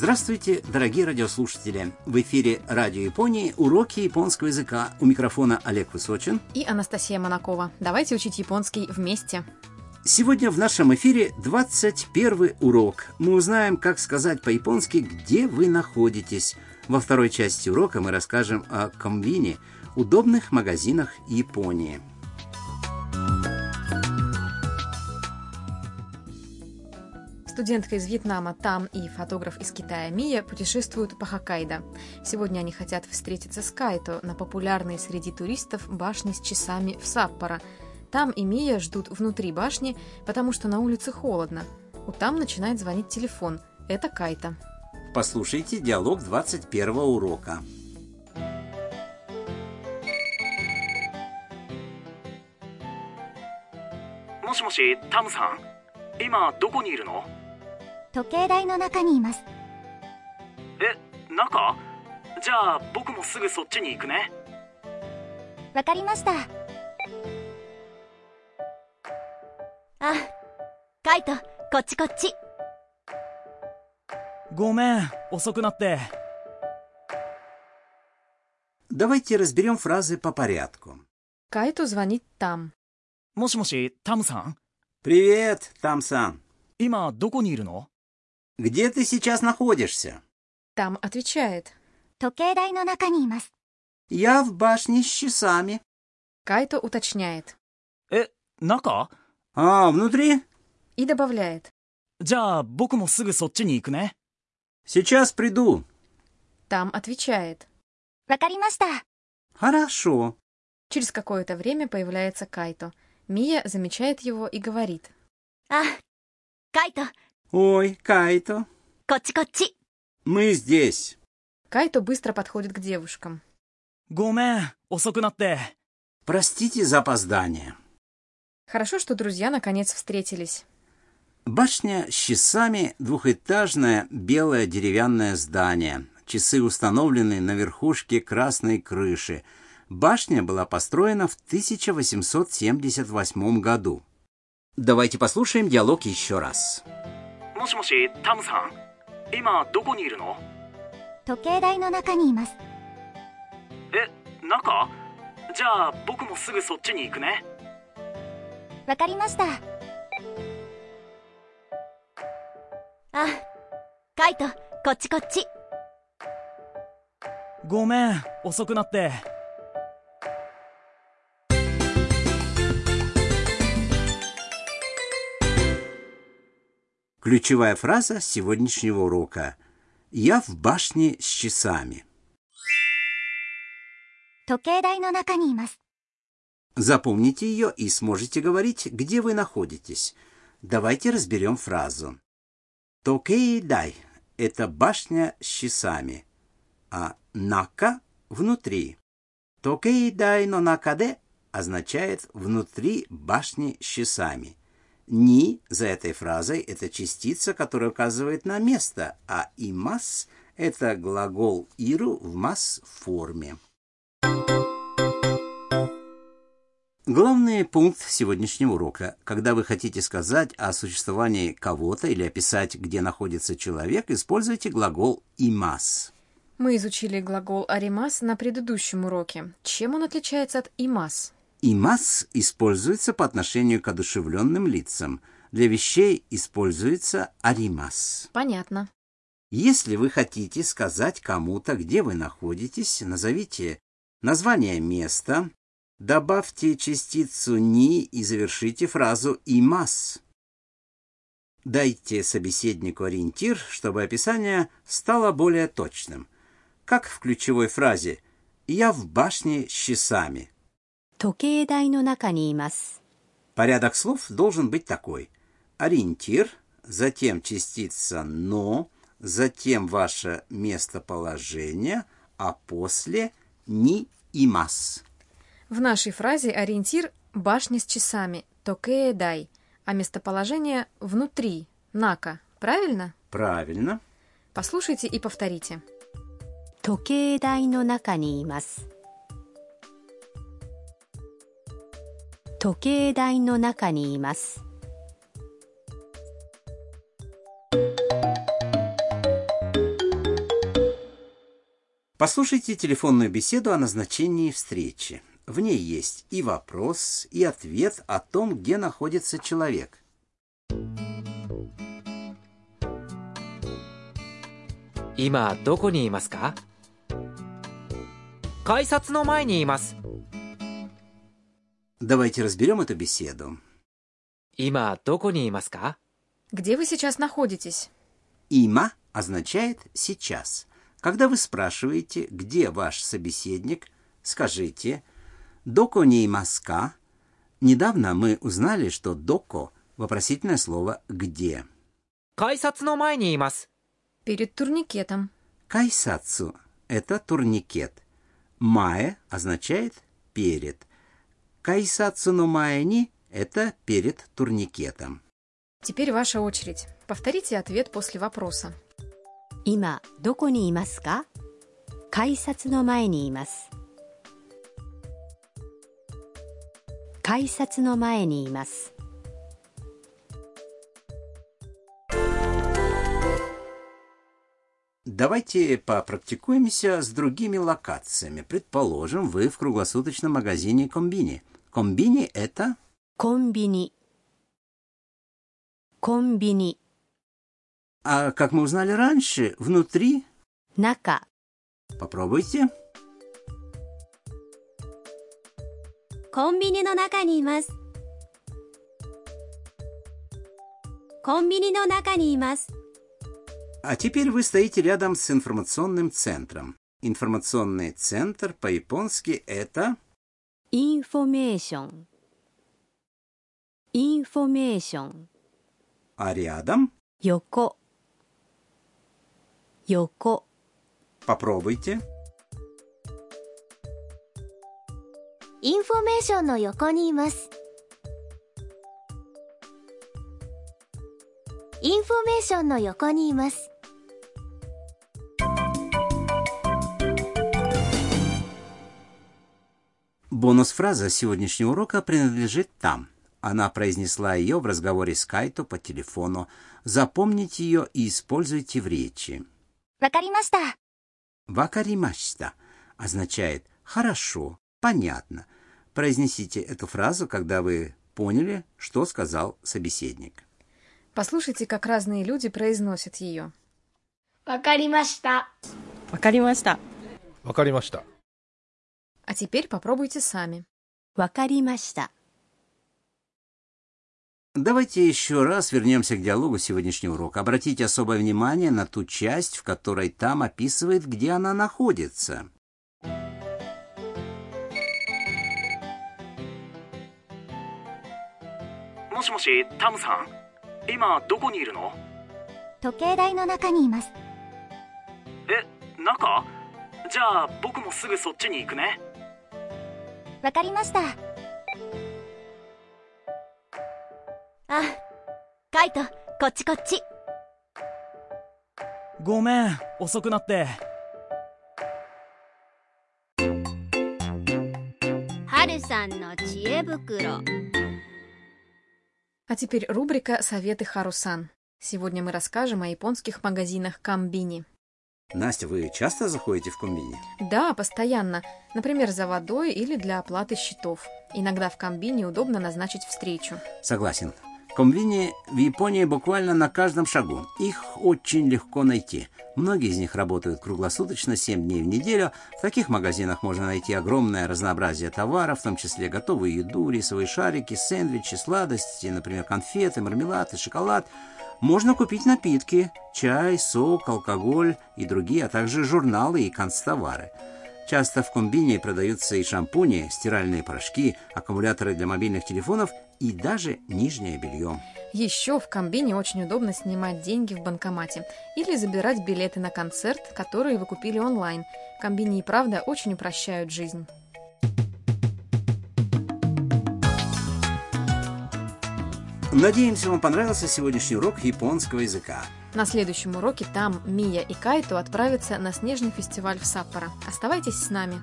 Здравствуйте, дорогие радиослушатели! В эфире Радио Японии уроки японского языка. У микрофона Олег Высочин и Анастасия Монакова. Давайте учить японский вместе. Сегодня в нашем эфире 21 урок. Мы узнаем, как сказать по-японски «Где вы находитесь?». Во второй части урока мы расскажем о комбине, удобных магазинах Японии. Студентка из Вьетнама Там и фотограф из Китая Мия путешествуют по Хоккайдо. Сегодня они хотят встретиться с Кайто на популярной среди туристов башне с часами в Саппоро. Там и Мия ждут внутри башни, потому что на улице холодно. У Там начинает звонить телефон. Это Кайто. Послушайте диалог 21 урока. もしもしタムさん今どこにいるの 時計台の中にいますえ中じゃあ僕もすぐそっちに行くねわかりましたあカイトこっちこっちごめん遅くなって Давайте разберем фразы по порядку. Кайто звонит Там. もしもしタムさん Привет, Там-сан. 今どこにいるの Где ты сейчас находишься? Там отвечает. 時計台の中にいます Я в башне с часами. Кайто уточняет. え中 А, внутри? И добавляет. じゃあ僕もすぐそっちに行くね Сейчас приду. Там отвечает. わかりました Хорошо. Через какое-то время появляется Кайто. Мия замечает его и говорит. あカイト Ой, Кайто. Кочи-кочи. Мы здесь. Кайто быстро подходит к девушкам. Гомен, осокунатте. Простите за опоздание. Хорошо, что друзья наконец встретились. Башня с часами – двухэтажное белое деревянное здание. Часы установлены на верхушке красной крыши. Башня была построена в 1878 году. Давайте послушаем диалог еще раз. もしもしタムさん？今どこにいるの？時計台の中にいます。え中？じゃあ僕もすぐそっちに行くね。わかりました。あカイトこっちこっち。ごめん遅くなって Ключевая фраза сегодняшнего урока. Я в башне с часами. Запомните ее и сможете говорить, где вы находитесь. Давайте разберем фразу. Токей дай – это башня с часами, а нака – внутри. Токейдай но накаде означает «внутри башни с часами». Ни за этой фразой – это частица, которая указывает на место, а имас – это глагол иру в масс-форме. Главный пункт сегодняшнего урока. Когда вы хотите сказать о существовании кого-то или описать, где находится человек, используйте глагол «имас». Мы изучили глагол «аримас» на предыдущем уроке. Чем он отличается от «имас»? «Имас» используется по отношению к одушевленным лицам. Для вещей используется «аримас». Понятно. Если вы хотите сказать кому-то, где вы находитесь, назовите название места, добавьте частицу «ни» и завершите фразу «имас». Дайте собеседнику ориентир, чтобы описание стало более точным. Как в ключевой фразе «Я в башне с часами». 時計台の中にいます。 Порядок слов должен быть такой. Ориентир, затем частица «но», затем ваше местоположение, а после «ни» и «мас». В нашей фразе ориентир – башня с часами, токеэдай, а местоположение – внутри, нака. Правильно? Правильно. Послушайте и повторите. 時計台の中にいます。 時計台の中にいます。 В Послушайте телефонную беседу о назначении встречи. В ней есть и вопрос, и ответ о том, где находится человек. 今どこにいますか改札の前にいます Давайте разберем эту беседу. Има, доко ни имаска? Где вы сейчас находитесь? Има означает сейчас. Когда вы спрашиваете, где ваш собеседник, скажите доко ни имаска. Недавно мы узнали, что доко вопросительное слово где. Кайсац май ни имас. Перед турникетом. Кайсацу – это турникет. Мае означает перед. Кайсацу но майни – это перед турникетом. Теперь ваша очередь. Повторите ответ после вопроса. Има, доко ни имасу ка? Кайсацу но маэ ни имасу. Кайсацу но маэ ни. Давайте попрактикуемся с другими локациями. Предположим, вы в круглосуточном магазине комбини – Комбини – это コンビニコンビニ А как мы узнали раньше, внутри, 中 попробуйте, コンビニの中にいますコンビニの中にいます а теперь вы стоите рядом с информационным центром. Информационный центр по-японски это インフォメーションインフォメーション а рядом, 横横 попробуйте, インフォメーションの横にいますインフォメーションの横にいます Бонус-фраза сегодняшнего урока принадлежит там. Она произнесла ее в разговоре с Кайто по телефону. Запомните ее и используйте в речи. «Вакаримашта». «Вакаримашта» означает «хорошо», «понятно». Произнесите эту фразу, когда вы поняли, что сказал собеседник. Послушайте, как разные люди произносят ее. «Вакаримашта». «Вакаримашта». «Вакаримашта». А теперь попробуйте сами. わかりました Давайте еще раз вернемся к диалогу сегодняшнего урока. Обратите особое внимание на ту часть, в которой там описывает, где она находится. もしもしタムさん今どこにいるの時計台の中にいますえ中じゃあ僕もすぐそっちに行くね わかりましたあカイトこっちこっちごめん、遅くなって。はるさんの知恵袋 А теперь рубрика «Советы Харусан». Сегодня мы расскажем о японских магазинах Камбини. Настя, вы часто заходите в комбини? Да, постоянно. Например, за водой или для оплаты счетов. Иногда в Камбини удобно назначить встречу. Согласен. Комбини в Японии буквально на каждом шагу. Их очень легко найти. Многие из них работают круглосуточно, 7 дней в неделю. В таких магазинах можно найти огромное разнообразие товаров, в том числе готовую еду, рисовые шарики, сэндвичи, сладости, например, конфеты, мармелад и шоколад. Можно купить напитки, чай, сок, алкоголь и другие, а также журналы и канцтовары. Часто в комбине продаются и шампуни, стиральные порошки, аккумуляторы для мобильных телефонов и даже нижнее белье. Еще в Камбине очень удобно снимать деньги в банкомате или забирать билеты на концерт, которые вы купили онлайн. Камбини и правда очень упрощают жизнь. Надеемся, вам понравился сегодняшний урок японского языка. На следующем уроке там Мия и Кайто отправятся на снежный фестиваль в Саппоро. Оставайтесь с нами.